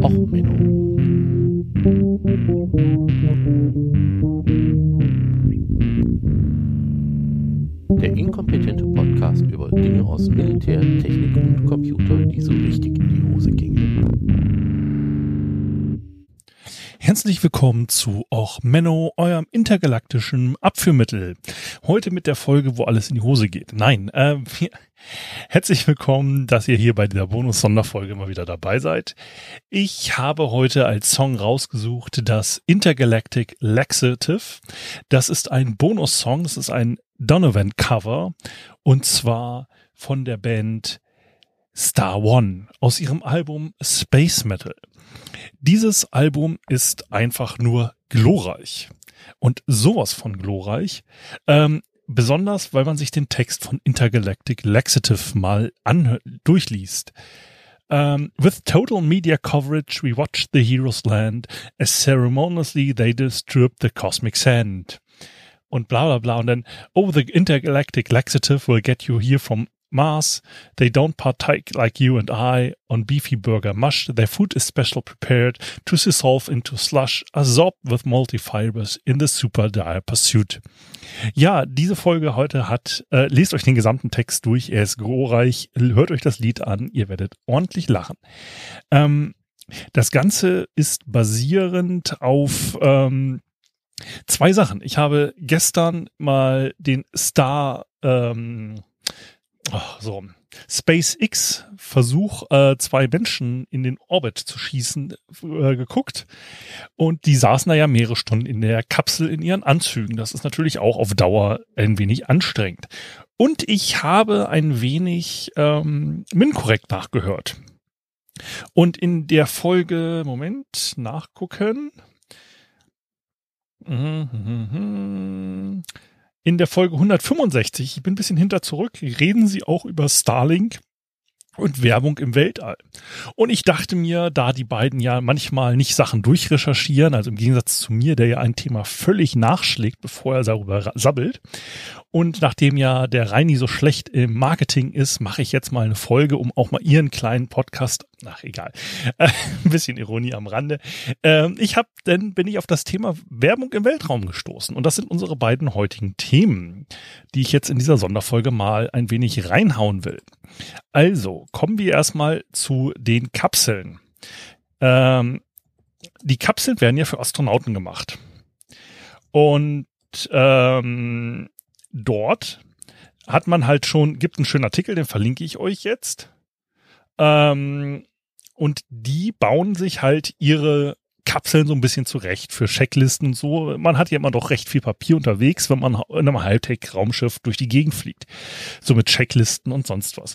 Och, Menno. Der inkompetente Podcast über Dinge aus Militär, Technik und Computer, die so richtig Herzlich willkommen zu Och Menno, eurem intergalaktischen Abführmittel. Heute mit der Folge, wo alles in die Hose geht. Nein, äh, herzlich willkommen, dass ihr hier bei dieser Bonus-Sonderfolge mal wieder dabei seid. Ich habe heute als Song rausgesucht das Intergalactic Laxative. Das ist ein Bonus-Song, das ist ein Donovan-Cover und zwar von der Band Star One aus ihrem Album Space Metal. Dieses Album ist einfach nur glorreich und sowas von glorreich. Ähm, besonders, weil man sich den Text von Intergalactic Laxative mal durchliest. Um, with total media coverage, we watched the heroes land as ceremoniously they disturbed the cosmic sand. Und bla bla bla. Und dann, oh, the intergalactic laxative will get you here from Mars. They don't partake like you and I on beefy burger mush. Their food is special prepared to dissolve into slush, absorbed with multifibers in the super dire pursuit. Ja, diese Folge heute hat, äh, lest euch den gesamten Text durch. Er ist glorreich. Hört euch das Lied an. Ihr werdet ordentlich lachen. Ähm, das Ganze ist basierend auf, ähm, Zwei Sachen. Ich habe gestern mal den Star ähm, oh, so SpaceX Versuch, äh, zwei Menschen in den Orbit zu schießen, äh, geguckt. Und die saßen da ja mehrere Stunden in der Kapsel in ihren Anzügen. Das ist natürlich auch auf Dauer ein wenig anstrengend. Und ich habe ein wenig ähm, MinCorrect nachgehört. Und in der Folge, Moment, nachgucken. Mhm, mhm, mhm. In der Folge 165, ich bin ein bisschen hinter zurück, reden sie auch über Starlink und Werbung im Weltall. Und ich dachte mir, da die beiden ja manchmal nicht Sachen durchrecherchieren, also im Gegensatz zu mir, der ja ein Thema völlig nachschlägt, bevor er darüber sabbelt. Und nachdem ja der Reini so schlecht im Marketing ist, mache ich jetzt mal eine Folge, um auch mal ihren kleinen Podcast, ach egal, äh, ein bisschen Ironie am Rande. Äh, ich habe, dann bin ich auf das Thema Werbung im Weltraum gestoßen. Und das sind unsere beiden heutigen Themen, die ich jetzt in dieser Sonderfolge mal ein wenig reinhauen will. Also, kommen wir erstmal zu den Kapseln. Ähm, die Kapseln werden ja für Astronauten gemacht. Und ähm, dort hat man halt schon, gibt einen schönen Artikel, den verlinke ich euch jetzt. Ähm, und die bauen sich halt ihre Kapseln so ein bisschen zurecht für Checklisten und so. Man hat ja immer doch recht viel Papier unterwegs, wenn man in einem Hightech-Raumschiff durch die Gegend fliegt. So mit Checklisten und sonst was.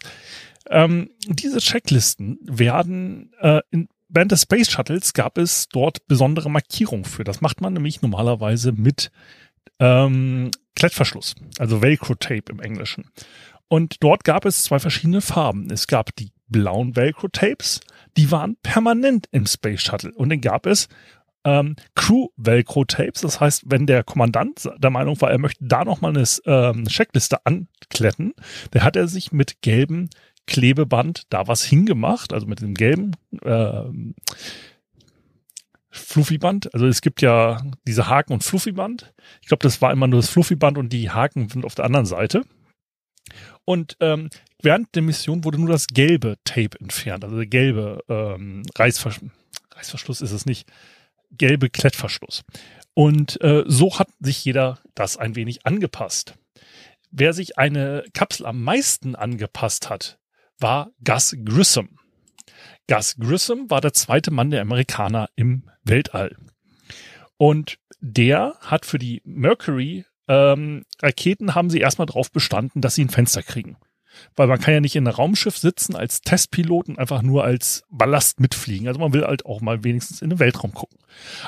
Ähm, diese Checklisten werden äh, in, während des Space Shuttles gab es dort besondere Markierungen für. Das macht man nämlich normalerweise mit ähm, Klettverschluss, also Velcro-Tape im Englischen. Und dort gab es zwei verschiedene Farben. Es gab die blauen Velcro-Tapes, die waren permanent im Space Shuttle. Und dann gab es ähm, Crew-Velcro-Tapes. Das heißt, wenn der Kommandant der Meinung war, er möchte da nochmal eine ähm, Checkliste ankletten, dann hat er sich mit gelbem Klebeband da was hingemacht, also mit dem gelben äh, Fluffyband. Also es gibt ja diese Haken und Fluffyband. Ich glaube, das war immer nur das Fluffyband und die Haken sind auf der anderen Seite. Und ähm, während der Mission wurde nur das gelbe Tape entfernt, also der gelbe ähm, Reißversch Reißverschluss ist es nicht, gelbe Klettverschluss. Und äh, so hat sich jeder das ein wenig angepasst. Wer sich eine Kapsel am meisten angepasst hat, war Gus Grissom. Gus Grissom war der zweite Mann der Amerikaner im Weltall. Und der hat für die Mercury ähm, Raketen haben sie erstmal drauf bestanden, dass sie ein Fenster kriegen. Weil man kann ja nicht in einem Raumschiff sitzen als Testpilot und einfach nur als Ballast mitfliegen. Also man will halt auch mal wenigstens in den Weltraum gucken.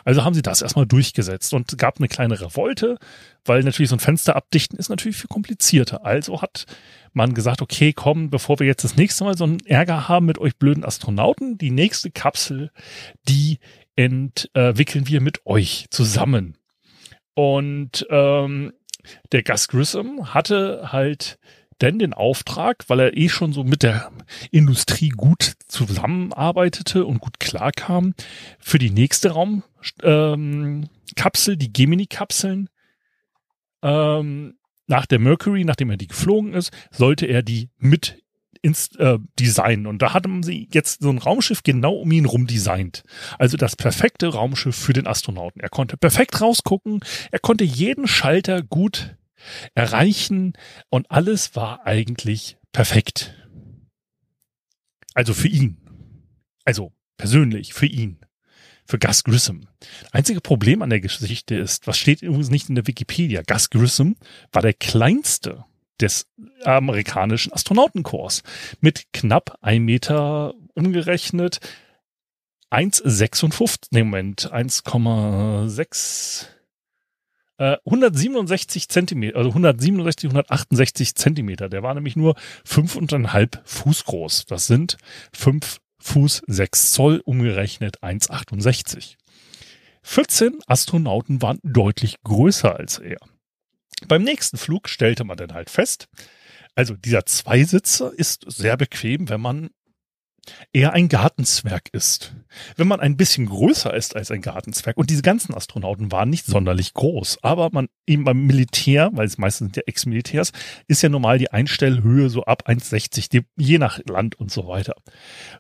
Also haben sie das erstmal durchgesetzt und gab eine kleine Revolte, weil natürlich so ein Fenster abdichten ist natürlich viel komplizierter. Also hat man gesagt, okay, komm, bevor wir jetzt das nächste Mal so einen Ärger haben mit euch blöden Astronauten, die nächste Kapsel, die entwickeln wir mit euch zusammen. Und ähm, der Gus Grissom hatte halt denn den Auftrag, weil er eh schon so mit der Industrie gut zusammenarbeitete und gut klarkam, für die nächste Raumkapsel, ähm, die Gemini-Kapseln, ähm, nach der Mercury, nachdem er die geflogen ist, sollte er die mit ins äh, Design. Und da hatten sie jetzt so ein Raumschiff genau um ihn rum designt. Also das perfekte Raumschiff für den Astronauten. Er konnte perfekt rausgucken, er konnte jeden Schalter gut erreichen und alles war eigentlich perfekt. Also für ihn. Also persönlich für ihn. Für Gus Grissom. Einzige Problem an der Geschichte ist, was steht übrigens nicht in der Wikipedia. Gus Grissom war der kleinste des amerikanischen Astronautenkorps mit knapp ein Meter umgerechnet 1,56, nee, Moment, 1,6 167 Zentimeter, also 167, 168 Zentimeter. Der war nämlich nur fünfeinhalb Fuß groß. Das sind fünf Fuß sechs Zoll, umgerechnet 1,68. 14 Astronauten waren deutlich größer als er. Beim nächsten Flug stellte man dann halt fest, also dieser Zweisitzer ist sehr bequem, wenn man eher ein Gartenzwerg ist. Wenn man ein bisschen größer ist als ein Gartenzwerg, und diese ganzen Astronauten waren nicht sonderlich groß, aber man eben beim Militär, weil es meistens sind ja Ex-Militärs, ist ja normal die Einstellhöhe so ab 1,60, je nach Land und so weiter.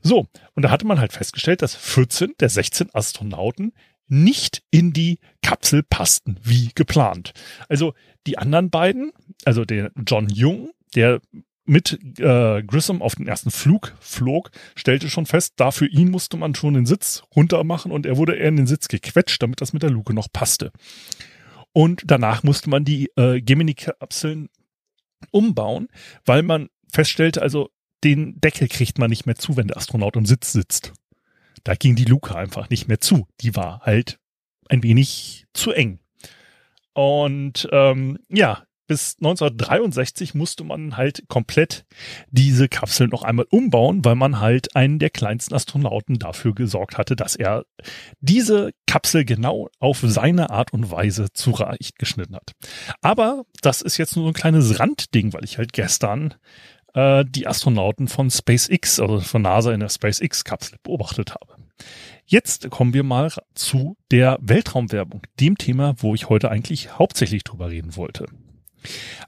So, und da hatte man halt festgestellt, dass 14 der 16 Astronauten nicht in die Kapsel passten, wie geplant. Also die anderen beiden, also der John Jung, der mit äh, Grissom auf den ersten Flug flog, stellte schon fest, da für ihn musste man schon den Sitz runter machen und er wurde eher in den Sitz gequetscht, damit das mit der Luke noch passte. Und danach musste man die äh, Gemini-Kapseln umbauen, weil man feststellte, also den Deckel kriegt man nicht mehr zu, wenn der Astronaut im Sitz sitzt. Da ging die Luke einfach nicht mehr zu. Die war halt ein wenig zu eng. Und ähm, ja, bis 1963 musste man halt komplett diese Kapsel noch einmal umbauen, weil man halt einen der kleinsten Astronauten dafür gesorgt hatte, dass er diese Kapsel genau auf seine Art und Weise zurecht geschnitten hat. Aber das ist jetzt nur so ein kleines Randding, weil ich halt gestern äh, die Astronauten von SpaceX, also von NASA in der SpaceX-Kapsel beobachtet habe. Jetzt kommen wir mal zu der Weltraumwerbung, dem Thema, wo ich heute eigentlich hauptsächlich drüber reden wollte.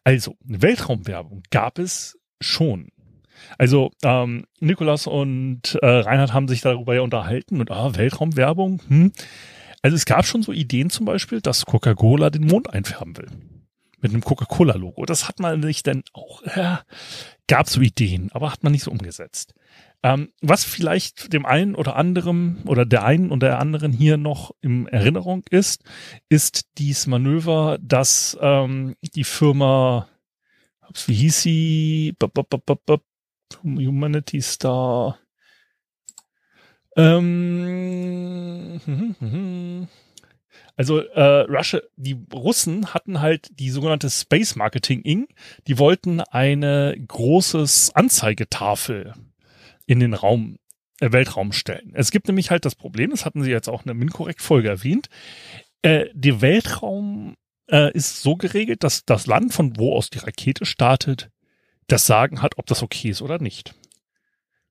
Also, Weltraumwerbung gab es schon. Also, ähm, Nikolas und äh, Reinhard haben sich darüber ja unterhalten und ah, Weltraumwerbung, hm. Also es gab schon so Ideen zum Beispiel, dass Coca-Cola den Mond einfärben will. Mit einem Coca-Cola-Logo. Das hat man sich dann auch, äh, gab so Ideen, aber hat man nicht so umgesetzt. Ähm, was vielleicht dem einen oder anderen oder der einen oder der anderen hier noch in Erinnerung ist, ist dies Manöver, dass ähm, die Firma, wie hieß sie, Humanity Star, ähm, also äh, Russia, die Russen hatten halt die sogenannte Space Marketing Inc. Die wollten eine großes Anzeigetafel in den Raum, äh, Weltraum stellen. Es gibt nämlich halt das Problem, das hatten Sie jetzt auch in der MinCorrect-Folge erwähnt, äh, der Weltraum äh, ist so geregelt, dass das Land, von wo aus die Rakete startet, das Sagen hat, ob das okay ist oder nicht.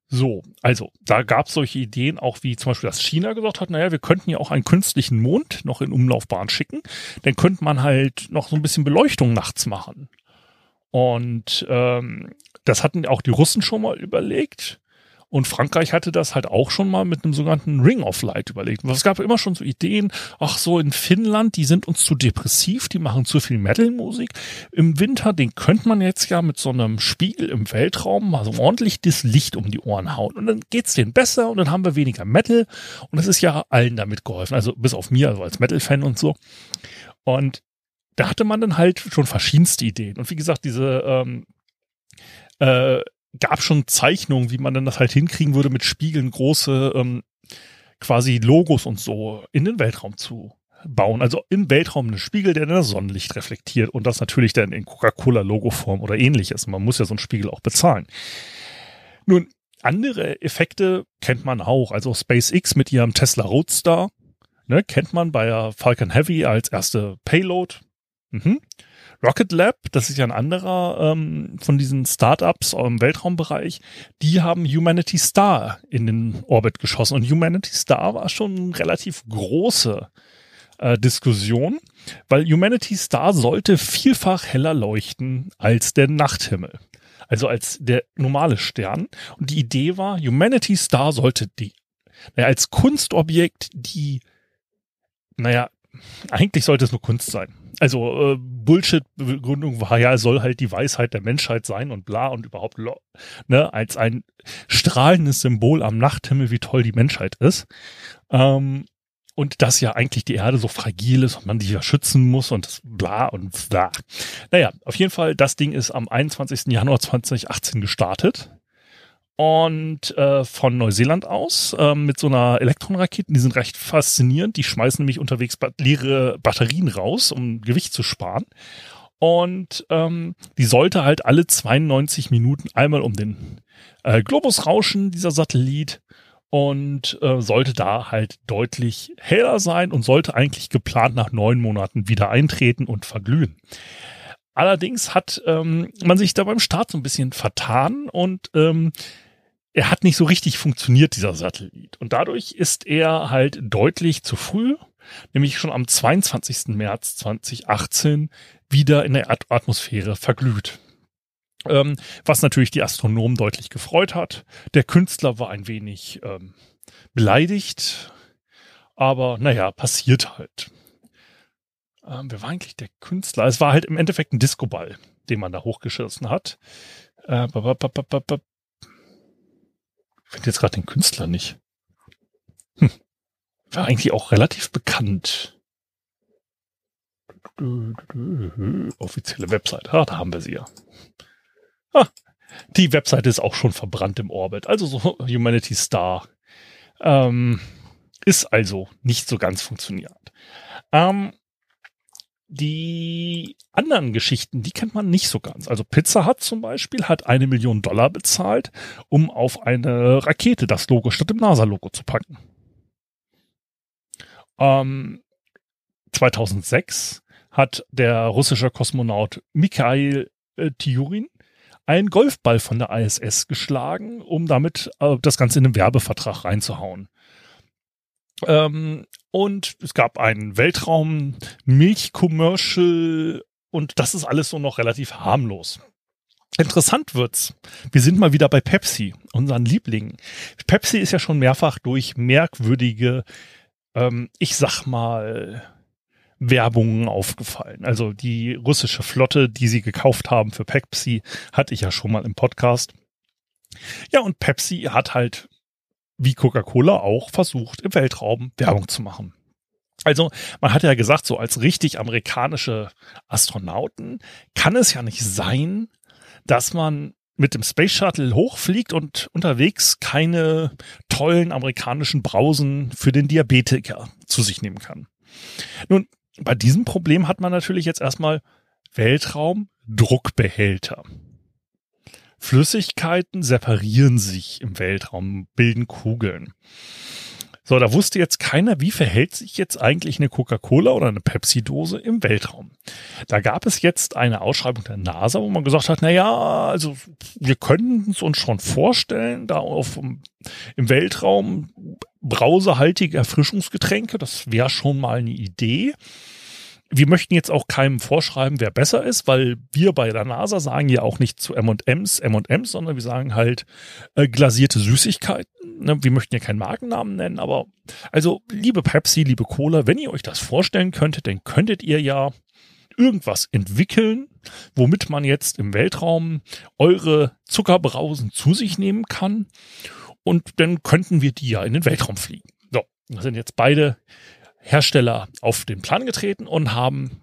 So, also da gab es solche Ideen auch wie zum Beispiel, dass China gesagt hat, naja, wir könnten ja auch einen künstlichen Mond noch in Umlaufbahn schicken. Dann könnte man halt noch so ein bisschen Beleuchtung nachts machen. Und ähm, das hatten auch die Russen schon mal überlegt. Und Frankreich hatte das halt auch schon mal mit einem sogenannten Ring of Light überlegt. Es gab immer schon so Ideen, ach so in Finnland, die sind uns zu depressiv, die machen zu viel Metal-Musik. Im Winter, den könnte man jetzt ja mit so einem Spiegel im Weltraum mal so ordentlich das Licht um die Ohren hauen. Und dann geht's denen besser und dann haben wir weniger Metal. Und das ist ja allen damit geholfen. Also bis auf mir, also als Metal-Fan und so. Und da hatte man dann halt schon verschiedenste Ideen. Und wie gesagt, diese ähm, äh, gab schon Zeichnungen, wie man dann das halt hinkriegen würde, mit Spiegeln große ähm, quasi Logos und so in den Weltraum zu bauen. Also im Weltraum einen Spiegel, der dann das Sonnenlicht reflektiert und das natürlich dann in Coca-Cola-Logo-Form oder ähnliches. Man muss ja so einen Spiegel auch bezahlen. Nun, andere Effekte kennt man auch. Also SpaceX mit ihrem Tesla Roadster, ne, kennt man bei Falcon Heavy als erste Payload. Mhm. Rocket Lab, das ist ja ein anderer ähm, von diesen Startups im Weltraumbereich, die haben Humanity Star in den Orbit geschossen. Und Humanity Star war schon eine relativ große äh, Diskussion, weil Humanity Star sollte vielfach heller leuchten als der Nachthimmel. Also als der normale Stern. Und die Idee war, Humanity Star sollte die, naja, als Kunstobjekt die, naja, eigentlich sollte es nur Kunst sein. Also äh, Bullshit-Begründung war ja, es soll halt die Weisheit der Menschheit sein und bla und überhaupt ne, als ein strahlendes Symbol am Nachthimmel, wie toll die Menschheit ist. Ähm, und dass ja eigentlich die Erde so fragil ist und man die ja schützen muss und das bla und bla. Naja, auf jeden Fall, das Ding ist am 21. Januar 2018 gestartet und äh, von Neuseeland aus äh, mit so einer Elektronrakete. Die sind recht faszinierend. Die schmeißen nämlich unterwegs leere Batterien raus, um Gewicht zu sparen. Und ähm, die sollte halt alle 92 Minuten einmal um den äh, Globus rauschen, dieser Satellit und äh, sollte da halt deutlich heller sein und sollte eigentlich geplant nach neun Monaten wieder eintreten und verglühen. Allerdings hat ähm, man sich da beim Start so ein bisschen vertan und ähm, er hat nicht so richtig funktioniert, dieser Satellit. Und dadurch ist er halt deutlich zu früh, nämlich schon am 22. März 2018 wieder in der Atmosphäre verglüht. Ähm, was natürlich die Astronomen deutlich gefreut hat. Der Künstler war ein wenig ähm, beleidigt, aber naja, passiert halt. Ähm, wer war eigentlich der Künstler? Es war halt im Endeffekt ein Discoball, den man da hochgeschossen hat. Äh, ich finde jetzt gerade den Künstler nicht. Hm. War eigentlich auch relativ bekannt. Offizielle Website. Ah, da haben wir sie ja. Ah, die Webseite ist auch schon verbrannt im Orbit. Also so Humanity Star. Ähm, ist also nicht so ganz funktioniert. Ähm, die anderen Geschichten, die kennt man nicht so ganz. Also Pizza Hut zum Beispiel hat eine Million Dollar bezahlt, um auf eine Rakete das Logo statt dem NASA-Logo zu packen. Ähm, 2006 hat der russische Kosmonaut Mikhail äh, Tiurin einen Golfball von der ISS geschlagen, um damit äh, das Ganze in den Werbevertrag reinzuhauen. Ähm, und es gab einen Weltraum-Milch-Commercial und das ist alles so noch relativ harmlos. Interessant wird's. Wir sind mal wieder bei Pepsi, unseren Lieblingen. Pepsi ist ja schon mehrfach durch merkwürdige, ähm, ich sag mal, Werbungen aufgefallen. Also die russische Flotte, die sie gekauft haben für Pepsi, hatte ich ja schon mal im Podcast. Ja, und Pepsi hat halt wie Coca-Cola auch versucht, im Weltraum Werbung zu machen. Also man hat ja gesagt, so als richtig amerikanische Astronauten kann es ja nicht sein, dass man mit dem Space Shuttle hochfliegt und unterwegs keine tollen amerikanischen Brausen für den Diabetiker zu sich nehmen kann. Nun, bei diesem Problem hat man natürlich jetzt erstmal Weltraumdruckbehälter. Flüssigkeiten separieren sich im Weltraum, bilden Kugeln. So, da wusste jetzt keiner, wie verhält sich jetzt eigentlich eine Coca-Cola oder eine Pepsi-Dose im Weltraum. Da gab es jetzt eine Ausschreibung der NASA, wo man gesagt hat, na ja, also wir können es uns schon vorstellen, da auf im Weltraum brausehaltige Erfrischungsgetränke, das wäre schon mal eine Idee wir möchten jetzt auch keinem vorschreiben, wer besser ist, weil wir bei der NASA sagen ja auch nicht zu M&M's M&M's, sondern wir sagen halt äh, glasierte Süßigkeiten. Ne? Wir möchten ja keinen Markennamen nennen, aber also liebe Pepsi, liebe Cola, wenn ihr euch das vorstellen könntet, dann könntet ihr ja irgendwas entwickeln, womit man jetzt im Weltraum eure Zuckerbrausen zu sich nehmen kann und dann könnten wir die ja in den Weltraum fliegen. So, das sind jetzt beide Hersteller auf den Plan getreten und haben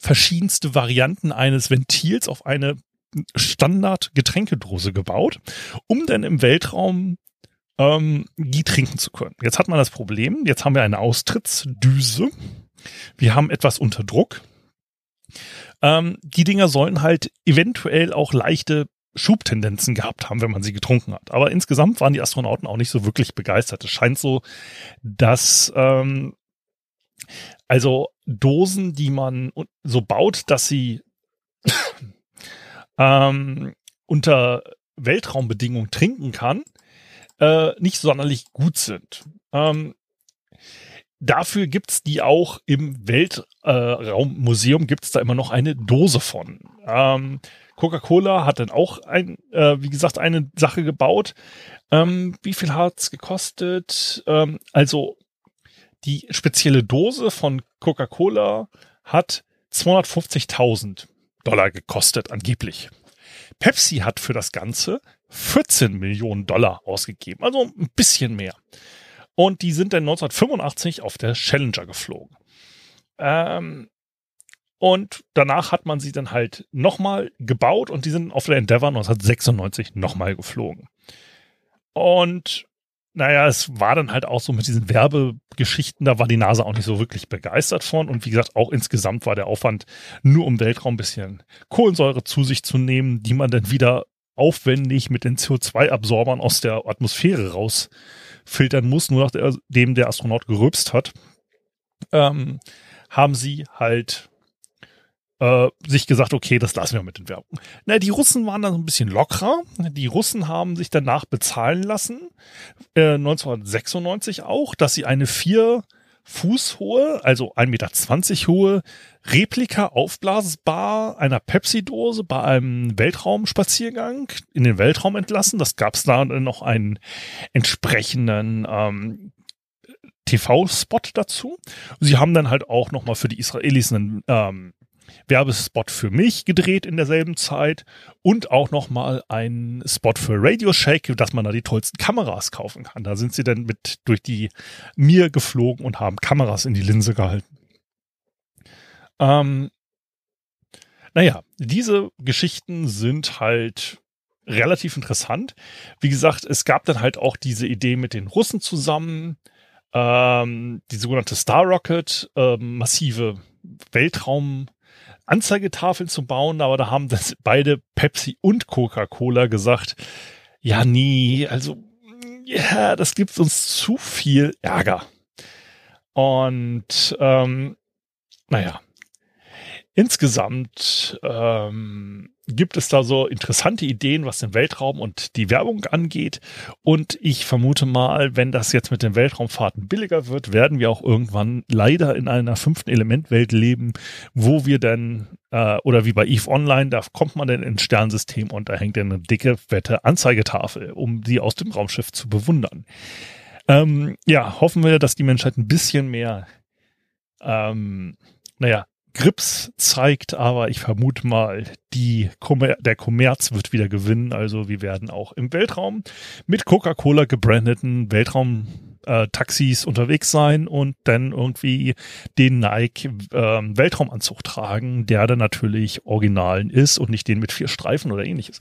verschiedenste Varianten eines Ventils auf eine Standard-Getränkedose gebaut, um dann im Weltraum ähm, die trinken zu können. Jetzt hat man das Problem, jetzt haben wir eine Austrittsdüse, wir haben etwas unter Druck. Ähm, die Dinger sollen halt eventuell auch leichte Schubtendenzen gehabt haben, wenn man sie getrunken hat. Aber insgesamt waren die Astronauten auch nicht so wirklich begeistert. Es scheint so, dass ähm, Also Dosen, die man so baut, dass sie ähm, unter Weltraumbedingungen trinken kann, äh, nicht sonderlich gut sind. Ähm, dafür gibt's die auch im Weltraummuseum, äh, gibt's da immer noch eine Dose von. Ähm, Coca-Cola hat dann auch, ein, äh, wie gesagt, eine Sache gebaut. Ähm, wie viel hat's gekostet? Ähm, also die spezielle Dose von Coca-Cola hat 250.000 Dollar gekostet, angeblich. Pepsi hat für das Ganze 14 Millionen Dollar ausgegeben, also ein bisschen mehr. Und die sind dann 1985 auf der Challenger geflogen. Ähm, und danach hat man sie dann halt nochmal gebaut und die sind auf der Endeavour 1996 nochmal geflogen. Und naja, es war dann halt auch so mit diesen Werbegeschichten, da war die NASA auch nicht so wirklich begeistert von. Und wie gesagt, auch insgesamt war der Aufwand, nur um Weltraum ein bisschen Kohlensäure zu sich zu nehmen, die man dann wieder aufwendig mit den CO2-Absorbern aus der Atmosphäre rausfiltern muss, nur nachdem der Astronaut gerülpst hat, ähm, haben sie halt äh, sich gesagt, okay, das lassen wir mit den Werbung. Na, die Russen waren dann so ein bisschen lockerer. Die Russen haben sich danach bezahlen lassen, äh, 1996 auch, dass sie eine vier Fuß hohe, also 1,20 Meter hohe Replika aufblasbar einer Pepsi-Dose bei einem Weltraumspaziergang in den Weltraum entlassen. Das gab es da noch einen entsprechenden ähm, TV-Spot dazu. Sie haben dann halt auch nochmal für die Israelis einen ähm, Werbespot für mich gedreht in derselben Zeit und auch nochmal ein Spot für Radio Shake, dass man da die tollsten Kameras kaufen kann. Da sind sie dann mit durch die Mir geflogen und haben Kameras in die Linse gehalten. Ähm, naja, diese Geschichten sind halt relativ interessant. Wie gesagt, es gab dann halt auch diese Idee mit den Russen zusammen, ähm, die sogenannte Star Rocket, ähm, massive Weltraum Anzeigetafeln zu bauen, aber da haben das beide Pepsi und Coca-Cola gesagt, ja, nie, also, ja, das gibt uns zu viel Ärger. Und ähm, naja, insgesamt ähm, gibt es da so interessante Ideen, was den Weltraum und die Werbung angeht. Und ich vermute mal, wenn das jetzt mit den Weltraumfahrten billiger wird, werden wir auch irgendwann leider in einer fünften Elementwelt leben, wo wir dann, äh, oder wie bei EVE Online, da kommt man dann ins Sternsystem und da hängt dann eine dicke, fette Anzeigetafel, um die aus dem Raumschiff zu bewundern. Ähm, ja, hoffen wir, dass die Menschheit ein bisschen mehr ähm, naja, Grips zeigt, aber ich vermute mal, die Kommer der Kommerz wird wieder gewinnen. Also wir werden auch im Weltraum mit Coca-Cola gebrandeten Weltraum äh, Taxis unterwegs sein und dann irgendwie den Nike äh, Weltraumanzug tragen, der dann natürlich originalen ist und nicht den mit vier Streifen oder ähnliches.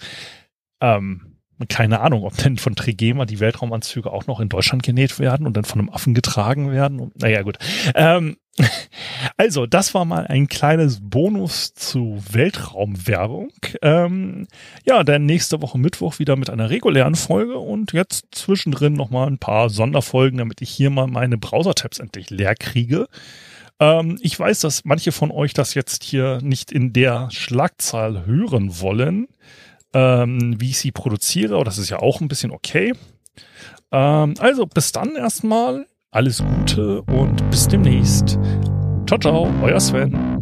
Ähm, keine Ahnung, ob denn von Trigema die Weltraumanzüge auch noch in Deutschland genäht werden und dann von einem Affen getragen werden. Naja, gut. Ähm, also, das war mal ein kleines Bonus zu Weltraumwerbung. Ähm, ja, dann nächste Woche Mittwoch wieder mit einer regulären Folge und jetzt zwischendrin nochmal ein paar Sonderfolgen, damit ich hier mal meine Browser-Tabs endlich leer kriege. Ähm, ich weiß, dass manche von euch das jetzt hier nicht in der Schlagzahl hören wollen ähm, wie ich sie produziere. Aber das ist ja auch ein bisschen okay. Ähm, also bis dann erstmal. Alles Gute und bis demnächst. Ciao, ciao, euer Sven.